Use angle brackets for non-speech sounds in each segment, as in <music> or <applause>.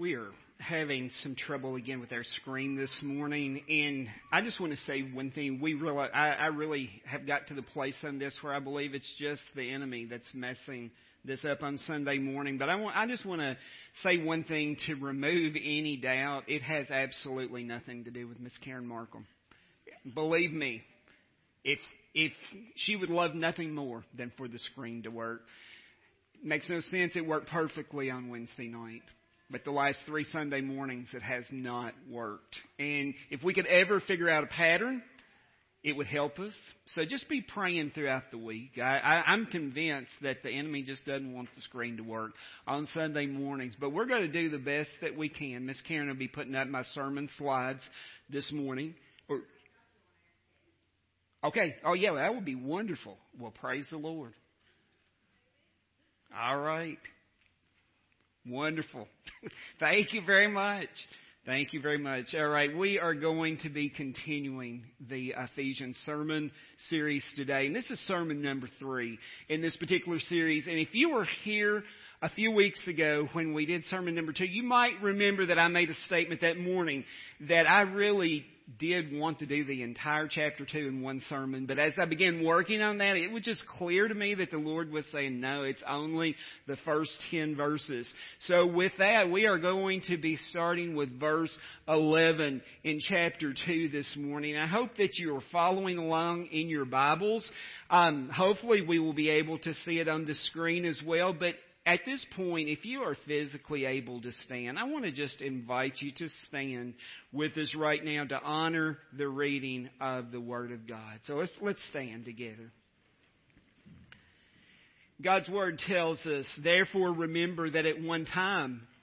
We are having some trouble again with our screen this morning, and I just want to say one thing. We really, I, I really have got to the place on this where I believe it's just the enemy that's messing this up on Sunday morning. But I want, I just want to say one thing to remove any doubt. It has absolutely nothing to do with Miss Karen Markham. Believe me, if if she would love nothing more than for the screen to work. Makes no sense. It worked perfectly on Wednesday night. But the last three Sunday mornings, it has not worked. And if we could ever figure out a pattern, it would help us. So just be praying throughout the week. I, I, I'm convinced that the enemy just doesn't want the screen to work on Sunday mornings. But we're going to do the best that we can. Miss Karen will be putting up my sermon slides this morning. Or, okay. Oh, yeah, that would be wonderful. Well, praise the Lord. All right. Wonderful. <laughs> Thank you very much. Thank you very much. All right, we are going to be continuing the Ephesians sermon series today. And this is sermon number three in this particular series. And if you were here a few weeks ago when we did sermon number two, you might remember that I made a statement that morning that I really did want to do the entire chapter 2 in one sermon, but as I began working on that, it was just clear to me that the Lord was saying, no, it's only the first 10 verses. So with that, we are going to be starting with verse 11 in chapter 2 this morning. I hope that you are following along in your Bibles. Um, hopefully we will be able to see it on the screen as well, but at this point, if you are physically able to stand, I want to just invite you to stand with us right now to honor the reading of the Word of God. So let's, let's stand together. God's Word tells us, therefore remember that at one time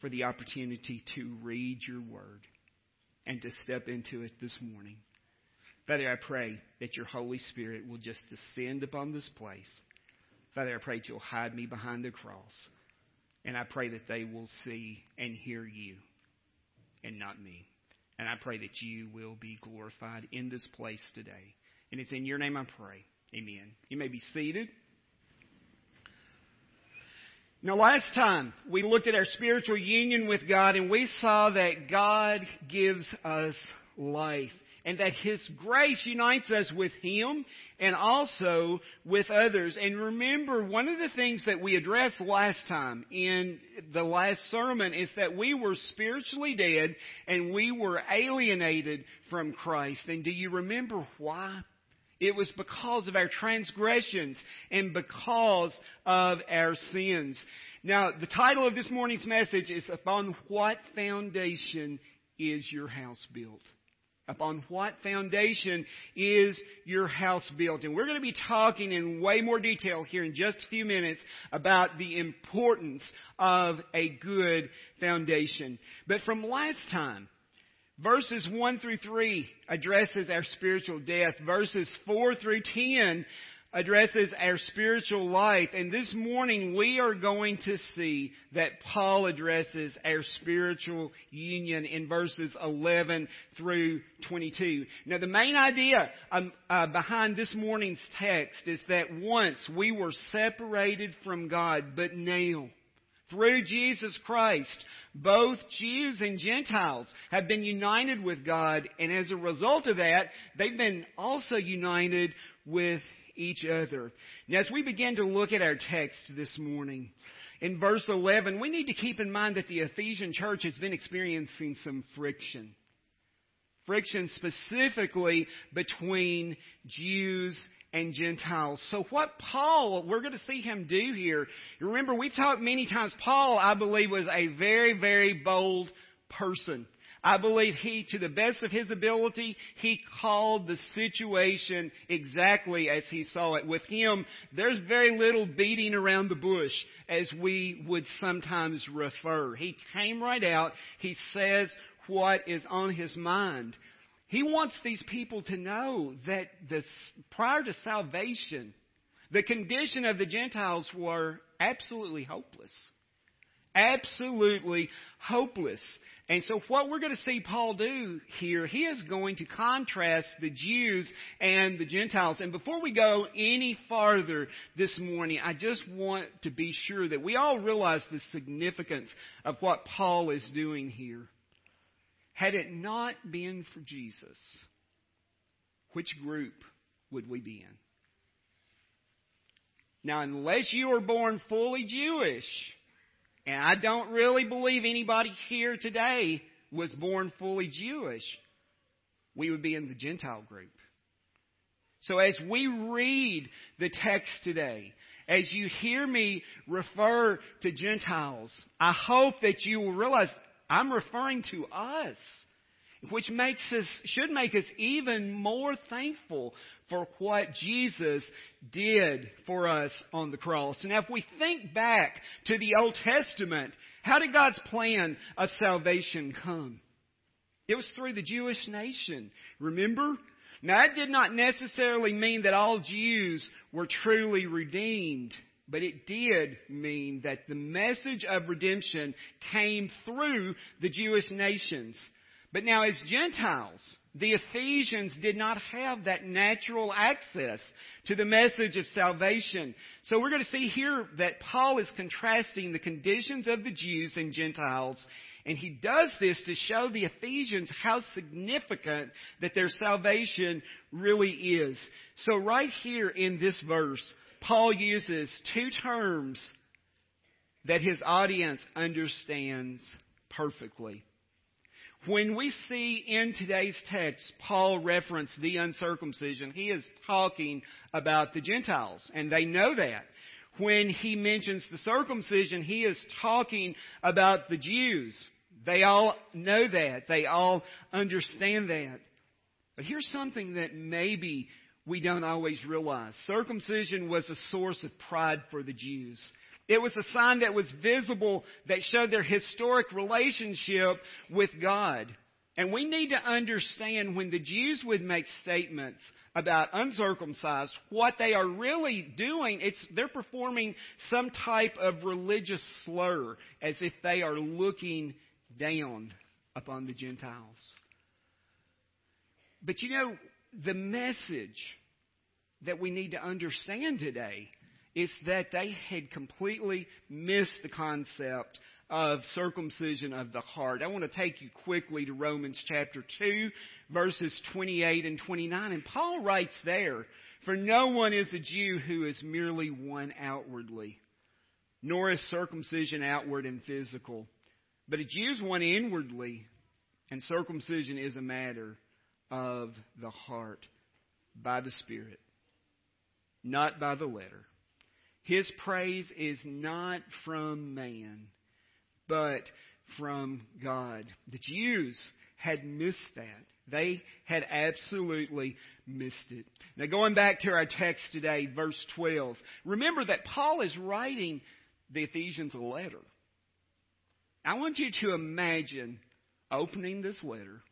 for the opportunity to read your word and to step into it this morning. Father, I pray that your Holy Spirit will just descend upon this place. Father, I pray that you'll hide me behind the cross. And I pray that they will see and hear you and not me. And I pray that you will be glorified in this place today. And it's in your name I pray. Amen. You may be seated. Now, last time we looked at our spiritual union with God and we saw that God gives us life and that His grace unites us with Him and also with others. And remember, one of the things that we addressed last time in the last sermon is that we were spiritually dead and we were alienated from Christ. And do you remember why? It was because of our transgressions and because of our sins. Now, the title of this morning's message is Upon What Foundation is Your House Built? Upon what foundation is your house built? And we're going to be talking in way more detail here in just a few minutes about the importance of a good foundation. But from last time, verses 1 through 3 addresses our spiritual death. Verses 4 through 10 addresses our spiritual life. And this morning we are going to see that Paul addresses our spiritual union in verses 11 through 22. Now the main idea um, uh, behind this morning's text is that once we were separated from God, but now, through Jesus Christ, both Jews and Gentiles have been united with God, and as a result of that, they've been also united with each other. Now, as we begin to look at our text this morning, in verse 11, we need to keep in mind that the Ephesian church has been experiencing some friction. Friction specifically between Jews and Gentiles. So what Paul, we're going to see him do here. Remember, we've talked many times, Paul, I believe, was a very, very bold person. I believe he, to the best of his ability, he called the situation exactly as he saw it. With him, there's very little beating around the bush, as we would sometimes refer. He came right out. He says what is on his mind. He wants these people to know that prior to salvation, the condition of the Gentiles were absolutely hopeless. Absolutely hopeless. And so what we're going to see Paul do here, he is going to contrast the Jews and the Gentiles. And before we go any farther this morning, I just want to be sure that we all realize the significance of what Paul is doing here. Had it not been for Jesus, which group would we be in? Now, unless you are born fully Jewish, and I don't really believe anybody here today was born fully Jewish. We would be in the Gentile group. So as we read the text today, as you hear me refer to Gentiles, I hope that you will realize I'm referring to us which makes us, should make us even more thankful for what Jesus did for us on the cross. And if we think back to the Old Testament, how did God's plan of salvation come? It was through the Jewish nation. Remember? Now that did not necessarily mean that all Jews were truly redeemed. But it did mean that the message of redemption came through the Jewish nations. But now, as Gentiles, the Ephesians did not have that natural access to the message of salvation. So we're going to see here that Paul is contrasting the conditions of the Jews and Gentiles. And he does this to show the Ephesians how significant that their salvation really is. So right here in this verse, Paul uses two terms that his audience understands perfectly. When we see in today's text Paul reference the uncircumcision, he is talking about the Gentiles, and they know that. When he mentions the circumcision, he is talking about the Jews. They all know that. They all understand that. But here's something that maybe we don't always realize. Circumcision was a source of pride for the Jews. It was a sign that was visible that showed their historic relationship with God. And we need to understand when the Jews would make statements about uncircumcised, what they are really doing, it's, they're performing some type of religious slur as if they are looking down upon the Gentiles. But you know, the message that we need to understand today is that they had completely missed the concept of circumcision of the heart. I want to take you quickly to Romans chapter 2, verses 28 and 29. And Paul writes there, For no one is a Jew who is merely one outwardly, nor is circumcision outward and physical. But a Jew is one inwardly, and circumcision is a matter of the heart by the Spirit, not by the letter. His praise is not from man, but from God. The Jews had missed that. They had absolutely missed it. Now, going back to our text today, verse 12, remember that Paul is writing the Ephesians a letter. I want you to imagine opening this letter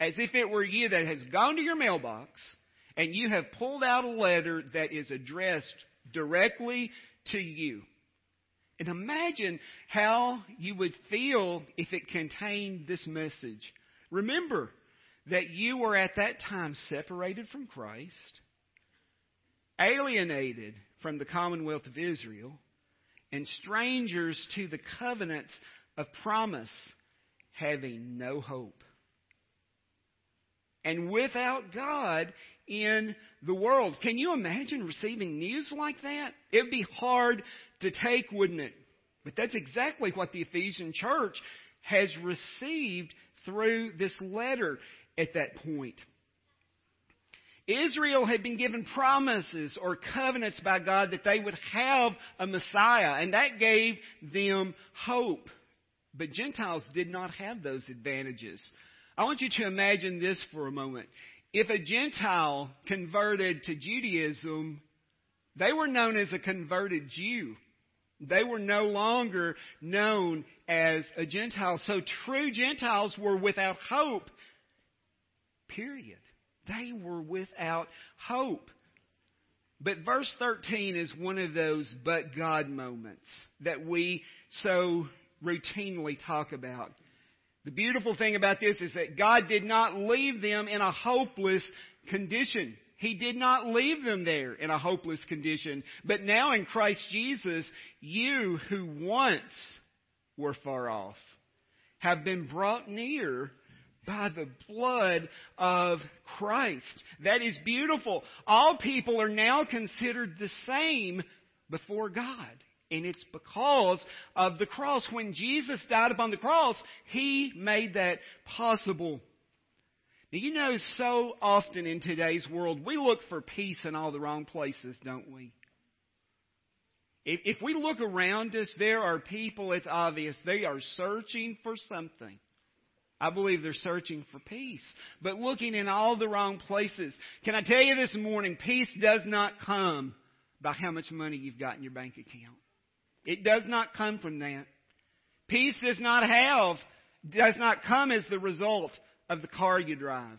as if it were you that has gone to your mailbox and you have pulled out a letter that is addressed directly to you. And imagine how you would feel if it contained this message. Remember, that you were at that time separated from Christ, alienated from the commonwealth of Israel, and strangers to the covenants of promise, having no hope. And without God in the world. Can you imagine receiving news like that? It would be hard to take, wouldn't it? But that's exactly what the Ephesian church has received through this letter at that point. Israel had been given promises or covenants by God that they would have a Messiah, and that gave them hope. But Gentiles did not have those advantages. I want you to imagine this for a moment. If a Gentile converted to Judaism, they were known as a converted Jew. They were no longer known as a Gentile. So true Gentiles were without hope Period. They were without hope. But verse 13 is one of those but God moments that we so routinely talk about. The beautiful thing about this is that God did not leave them in a hopeless condition. He did not leave them there in a hopeless condition. But now in Christ Jesus, you who once were far off have been brought near by the blood of Christ. That is beautiful. All people are now considered the same before God. And it's because of the cross. When Jesus died upon the cross, He made that possible. Now, you know, so often in today's world, we look for peace in all the wrong places, don't we? If, if we look around us, there are people, it's obvious, they are searching for something. I believe they're searching for peace, but looking in all the wrong places. Can I tell you this morning, peace does not come by how much money you've got in your bank account. It does not come from that. Peace does not have, does not come as the result of the car you drive.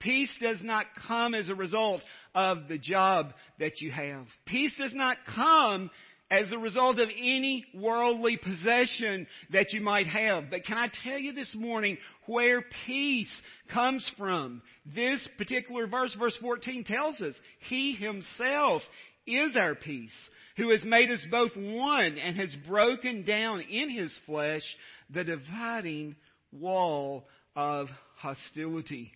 Peace does not come as a result of the job that you have. Peace does not come as a result of any worldly possession that you might have. But can I tell you this morning where peace comes from? This particular verse, verse 14 tells us, He Himself is our peace, who has made us both one and has broken down in His flesh the dividing wall of hostility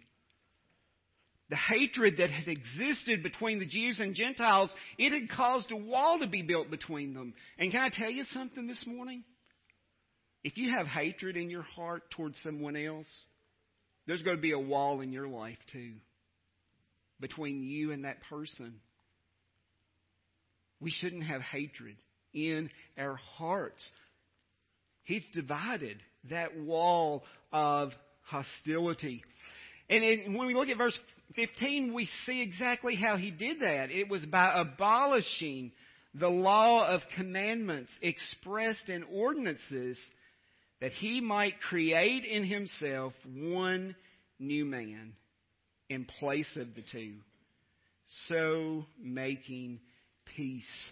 the hatred that had existed between the Jews and Gentiles, it had caused a wall to be built between them. And can I tell you something this morning? If you have hatred in your heart towards someone else, there's going to be a wall in your life too between you and that person. We shouldn't have hatred in our hearts. He's divided that wall of hostility. And in, when we look at verse 15, we see exactly how he did that. It was by abolishing the law of commandments expressed in ordinances that he might create in himself one new man in place of the two, so making peace.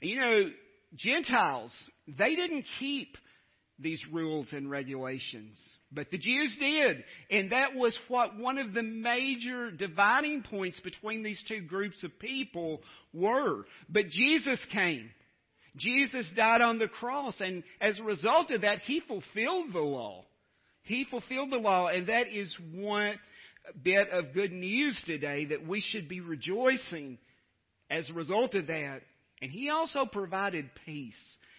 You know, Gentiles, they didn't keep these rules and regulations. But the Jews did. And that was what one of the major dividing points between these two groups of people were. But Jesus came. Jesus died on the cross. And as a result of that, He fulfilled the law. He fulfilled the law. And that is one bit of good news today that we should be rejoicing as a result of that. And He also provided peace.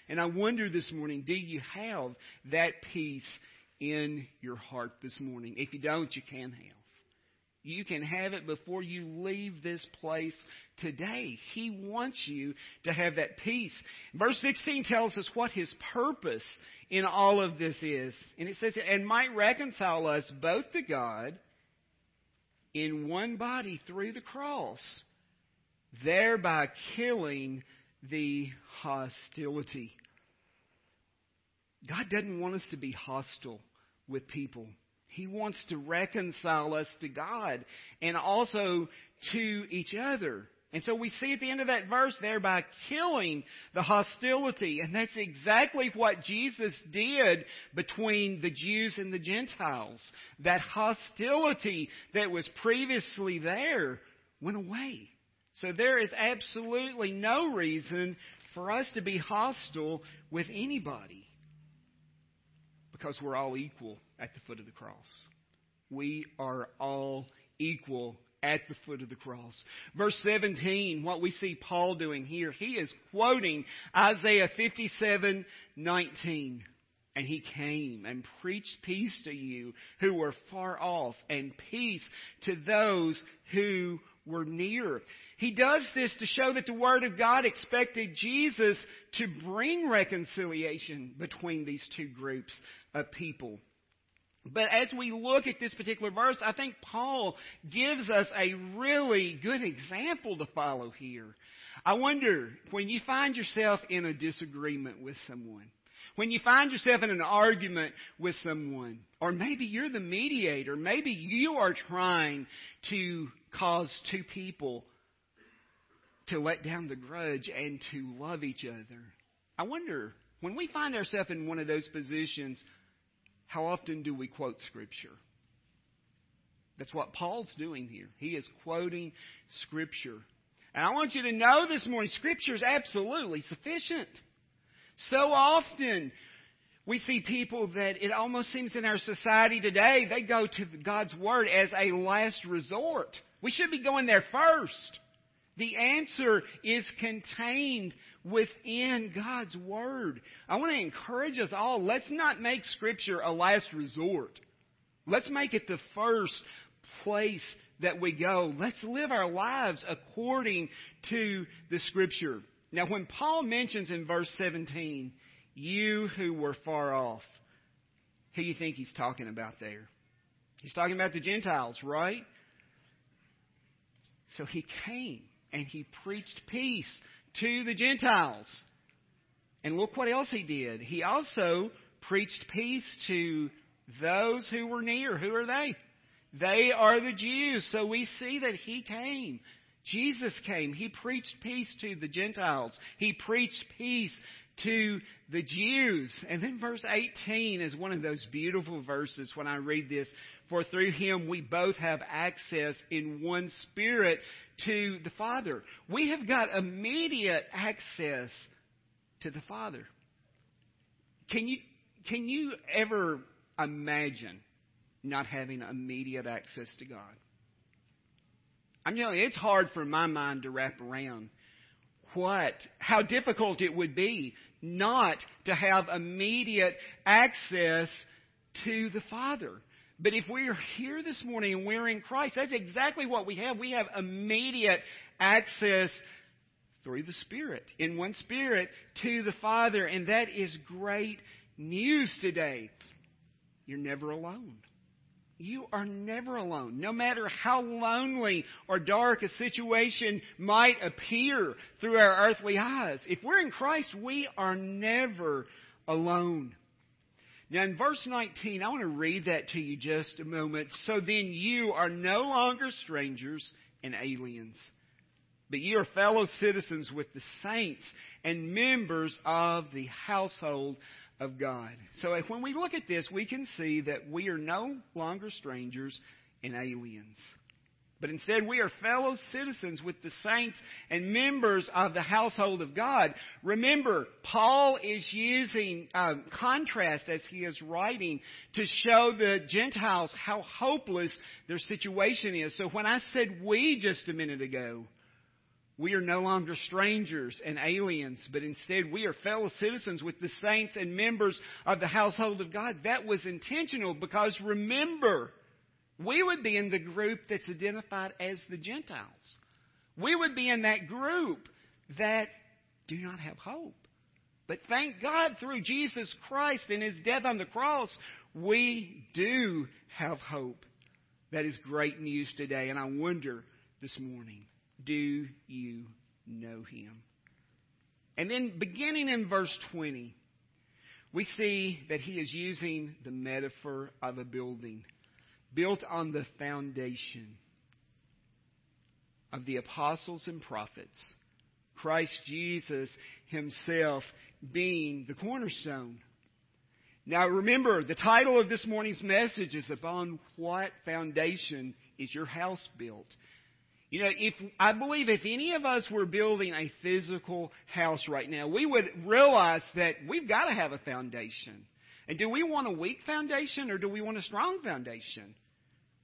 And I wonder this morning, do you have that peace in your heart this morning? If you don't, you can have. You can have it before you leave this place today. He wants you to have that peace. Verse 16 tells us what his purpose in all of this is. And it says, and might reconcile us both to God in one body through the cross, thereby killing the hostility. God doesn't want us to be hostile with people. He wants to reconcile us to God and also to each other. And so we see at the end of that verse thereby killing the hostility. And that's exactly what Jesus did between the Jews and the Gentiles. That hostility that was previously there went away. So there is absolutely no reason for us to be hostile with anybody because we're all equal at the foot of the cross. We are all equal at the foot of the cross. Verse 17, what we see Paul doing here, he is quoting Isaiah 57 19. And he came and preached peace to you who were far off and peace to those who were near. He does this to show that the Word of God expected Jesus to bring reconciliation between these two groups of people. But as we look at this particular verse, I think Paul gives us a really good example to follow here. I wonder, when you find yourself in a disagreement with someone, when you find yourself in an argument with someone, or maybe you're the mediator, maybe you are trying to cause two people to let down the grudge and to love each other. I wonder, when we find ourselves in one of those positions, how often do we quote Scripture? That's what Paul's doing here. He is quoting Scripture. And I want you to know this morning, Scripture is absolutely sufficient. So often, we see people that it almost seems in our society today, they go to God's Word as a last resort. We should be going there first. The answer is contained within God's Word. I want to encourage us all, let's not make Scripture a last resort. Let's make it the first place that we go. Let's live our lives according to the Scripture. Now, when Paul mentions in verse 17, you who were far off, who do you think he's talking about there? He's talking about the Gentiles, right? So he came and he preached peace to the Gentiles. And look what else he did. He also preached peace to those who were near. Who are they? They are the Jews. So we see that he came. Jesus came. He preached peace to the Gentiles. He preached peace to the Jews. And then verse 18 is one of those beautiful verses when I read this. For through him we both have access in one spirit to the Father. We have got immediate access to the Father. Can you, can you ever imagine not having immediate access to God? I'm telling you, it's hard for my mind to wrap around what, how difficult it would be not to have immediate access to the Father. But if we are here this morning and we're in Christ, that's exactly what we have. We have immediate access through the Spirit, in one Spirit, to the Father. And that is great news today. You're never alone. You are never alone. No matter how lonely or dark a situation might appear through our earthly eyes, if we're in Christ, we are never alone. Now, in verse 19, I want to read that to you just a moment. So then you are no longer strangers and aliens, but you are fellow citizens with the saints and members of the household of God. So when we look at this, we can see that we are no longer strangers and aliens. But instead, we are fellow citizens with the saints and members of the household of God. Remember, Paul is using um, contrast as he is writing to show the Gentiles how hopeless their situation is. So when I said we just a minute ago, we are no longer strangers and aliens, but instead we are fellow citizens with the saints and members of the household of God. That was intentional because remember, we would be in the group that's identified as the Gentiles. We would be in that group that do not have hope. But thank God through Jesus Christ and His death on the cross, we do have hope. That is great news today. And I wonder this morning do you know him? And then beginning in verse 20, we see that he is using the metaphor of a building built on the foundation of the apostles and prophets, Christ Jesus himself being the cornerstone. Now remember, the title of this morning's message is Upon What Foundation is Your House Built? You know, if I believe if any of us were building a physical house right now, we would realize that we've got to have a foundation. And do we want a weak foundation or do we want a strong foundation?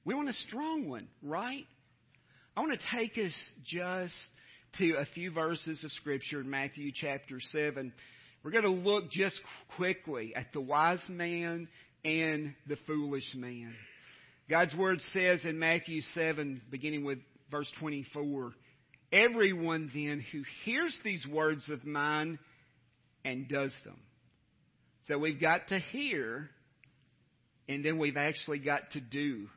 We want a strong one, right? I want to take us just to a few verses of Scripture in Matthew chapter 7. We're going to look just quickly at the wise man and the foolish man. God's Word says in Matthew 7, beginning with verse 24, Everyone then who hears these words of mine and does them. So we've got to hear, and then we've actually got to do.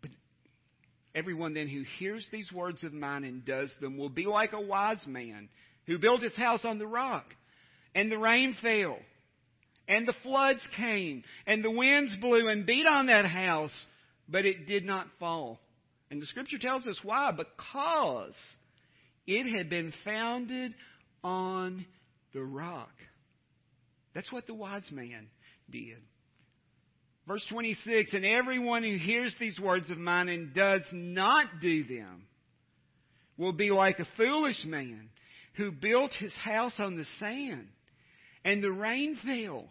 But everyone then who hears these words of mine and does them will be like a wise man who built his house on the rock. And the rain fell, and the floods came, and the winds blew and beat on that house, but it did not fall. And the scripture tells us why. Because it had been founded on the rock. That's what the wise man did. Verse 26 And everyone who hears these words of mine and does not do them will be like a foolish man who built his house on the sand. And the rain fell,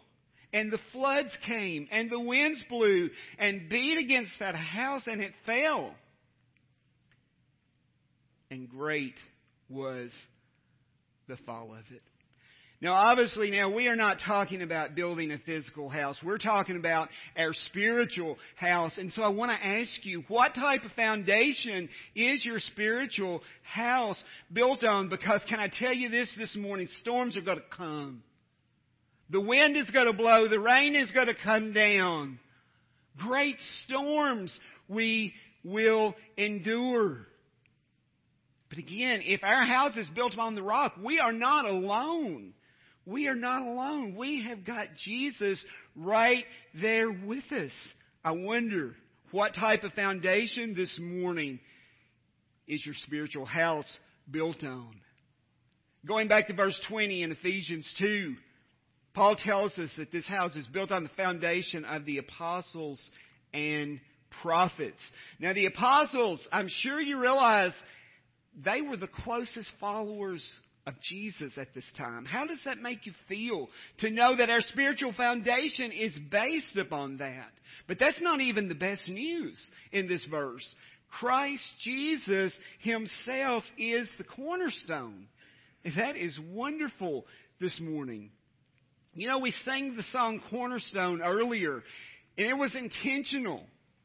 and the floods came, and the winds blew and beat against that house, and it fell. And great was the fall of it. Now, obviously, now we are not talking about building a physical house. We're talking about our spiritual house. And so I want to ask you, what type of foundation is your spiritual house built on? Because can I tell you this this morning? Storms are going to come. The wind is going to blow. The rain is going to come down. Great storms we will endure. But again, if our house is built on the rock, we are not alone. We are not alone. We have got Jesus right there with us. I wonder what type of foundation this morning is your spiritual house built on? Going back to verse 20 in Ephesians 2, Paul tells us that this house is built on the foundation of the apostles and prophets. Now, the apostles, I'm sure you realize, they were the closest followers of Jesus at this time. How does that make you feel to know that our spiritual foundation is based upon that? But that's not even the best news in this verse. Christ Jesus Himself is the cornerstone. And that is wonderful this morning. You know, we sang the song Cornerstone earlier, and it was intentional.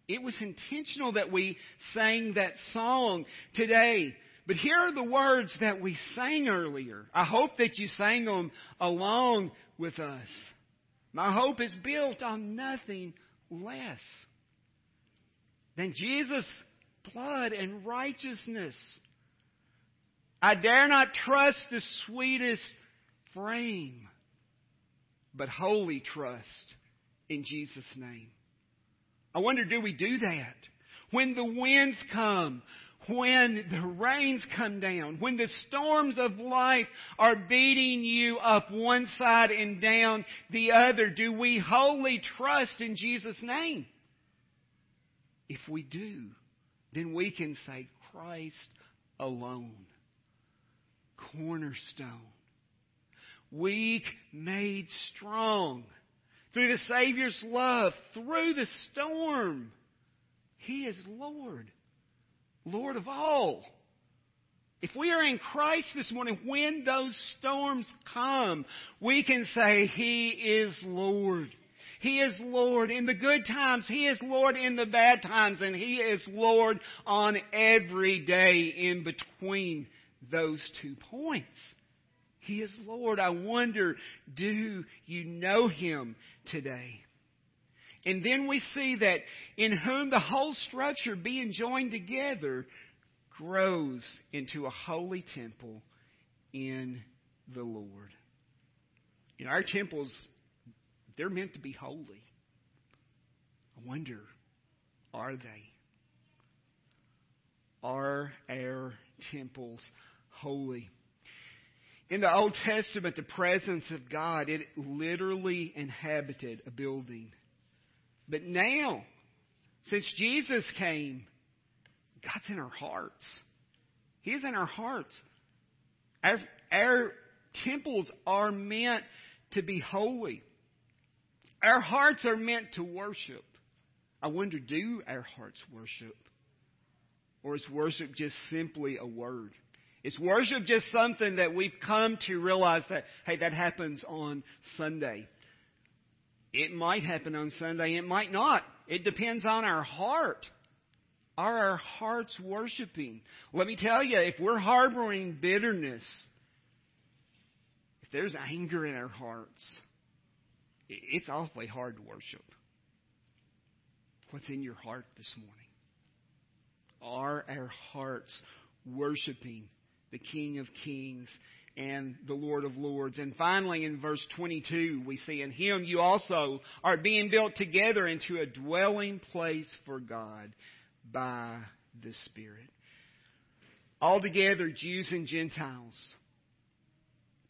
It was intentional that we sang that song today but here are the words that we sang earlier. I hope that you sang them along with us. My hope is built on nothing less than Jesus' blood and righteousness. I dare not trust the sweetest frame, but wholly trust in Jesus' name. I wonder, do we do that? When the winds come, when the rains come down, when the storms of life are beating you up one side and down the other, do we wholly trust in Jesus' name? If we do, then we can say, Christ alone, cornerstone, weak made strong through the Savior's love, through the storm. He is Lord. Lord of all. If we are in Christ this morning, when those storms come, we can say, He is Lord. He is Lord in the good times. He is Lord in the bad times. And He is Lord on every day in between those two points. He is Lord. I wonder, do you know Him today? And then we see that in whom the whole structure being joined together grows into a holy temple in the Lord. You know, our temples, they're meant to be holy. I wonder, are they? Are our temples holy? In the Old Testament, the presence of God, it literally inhabited a building. But now, since Jesus came, God's in our hearts. He's in our hearts. Our, our temples are meant to be holy. Our hearts are meant to worship. I wonder, do our hearts worship? Or is worship just simply a word? Is worship just something that we've come to realize that, hey, that happens on Sunday? It might happen on Sunday, it might not. It depends on our heart. Are our hearts worshiping? Let me tell you, if we're harboring bitterness, if there's anger in our hearts, it's awfully hard to worship. What's in your heart this morning? Are our hearts worshiping the King of Kings and the Lord of Lords? And finally, in verse 22, we see, In him you also are being built together into a dwelling place for God by the Spirit. Altogether, Jews and Gentiles,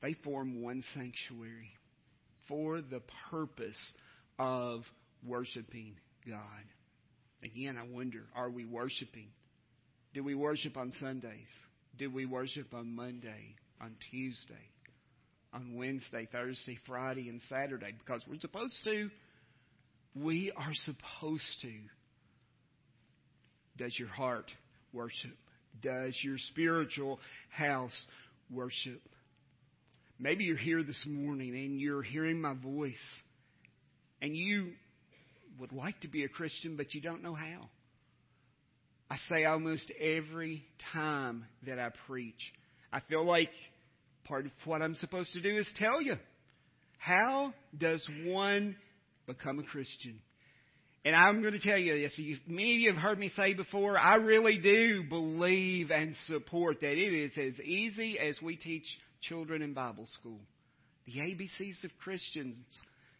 they form one sanctuary for the purpose of worshiping God. Again, I wonder, are we worshiping? Do we worship on Sundays? Do we worship on Monday, on Tuesday, on Wednesday, Thursday, Friday, and Saturday? Because we're supposed to. We are supposed to. Does your heart worship? Does your spiritual house worship? Maybe you're here this morning and you're hearing my voice and you would like to be a Christian, but you don't know how. I say almost every time that I preach, I feel like part of what I'm supposed to do is tell you. How does one become a Christian? And I'm going to tell you this. Many of you have heard me say before, I really do believe and support that it is as easy as we teach children in Bible school. The ABCs of Christians,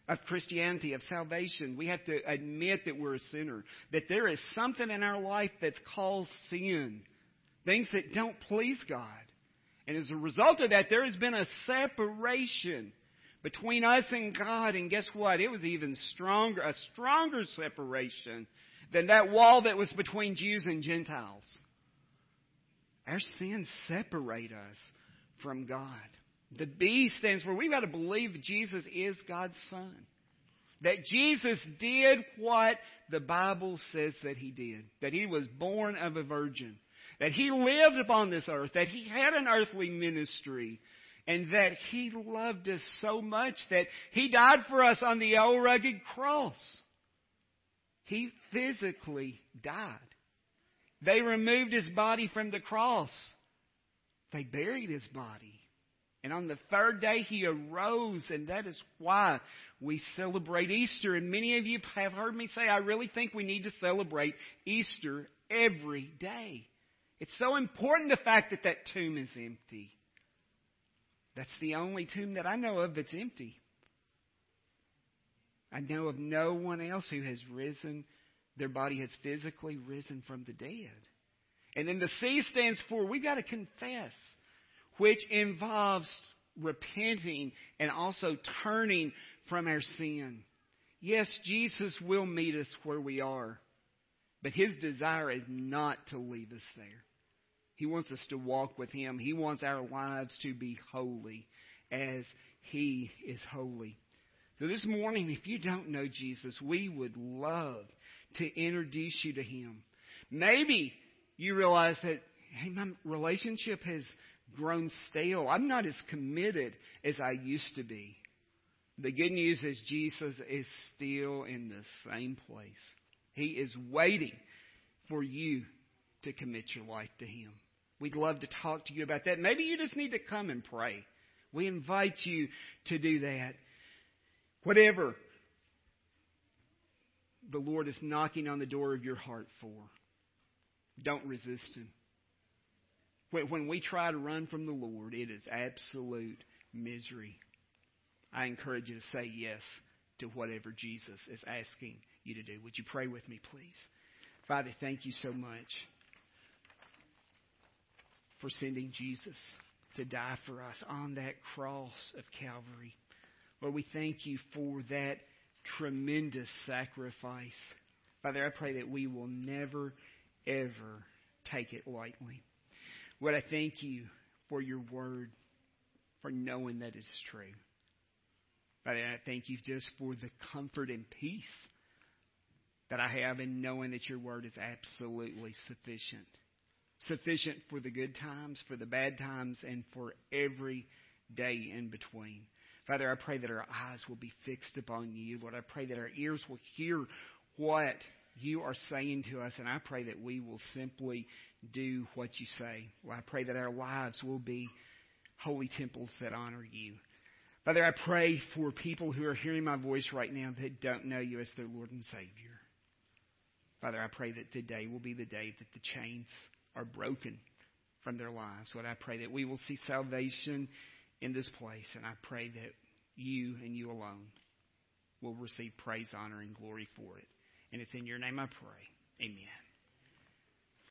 of Christianity, of salvation. We have to admit that we're a sinner, that there is something in our life that's called sin, things that don't please God. And as a result of that, there has been a separation between us and God. And guess what? It was even stronger, a stronger separation than that wall that was between Jews and Gentiles. Our sins separate us from God. The B stands for we've got to believe Jesus is God's Son. That Jesus did what the Bible says that He did. That He was born of a virgin. That He lived upon this earth. That He had an earthly ministry. And that He loved us so much that He died for us on the old rugged cross. He physically died. They removed His body from the cross. They buried His body. And on the third day, he arose, and that is why we celebrate Easter. And many of you have heard me say, I really think we need to celebrate Easter every day. It's so important the fact that that tomb is empty. That's the only tomb that I know of that's empty. I know of no one else who has risen, their body has physically risen from the dead. And then the C stands for we've got to confess which involves repenting and also turning from our sin. Yes, Jesus will meet us where we are, but his desire is not to leave us there. He wants us to walk with him. He wants our lives to be holy as he is holy. So this morning, if you don't know Jesus, we would love to introduce you to him. Maybe you realize that, hey, my relationship has grown stale. I'm not as committed as I used to be. The good news is Jesus is still in the same place. He is waiting for you to commit your life to Him. We'd love to talk to you about that. Maybe you just need to come and pray. We invite you to do that. Whatever the Lord is knocking on the door of your heart for. Don't resist Him. When we try to run from the Lord, it is absolute misery. I encourage you to say yes to whatever Jesus is asking you to do. Would you pray with me, please? Father, thank you so much for sending Jesus to die for us on that cross of Calvary. Lord, we thank you for that tremendous sacrifice. Father, I pray that we will never, ever take it lightly. Lord, I thank you for your word, for knowing that it's true. Father, I thank you just for the comfort and peace that I have in knowing that your word is absolutely sufficient. Sufficient for the good times, for the bad times, and for every day in between. Father, I pray that our eyes will be fixed upon you. Lord, I pray that our ears will hear what you are saying to us, and I pray that we will simply do what you say. Well, I pray that our lives will be holy temples that honor you. Father, I pray for people who are hearing my voice right now that don't know you as their Lord and Savior. Father, I pray that today will be the day that the chains are broken from their lives. Lord, I pray that we will see salvation in this place, and I pray that you and you alone will receive praise, honor, and glory for it. And it's in your name I pray. Amen.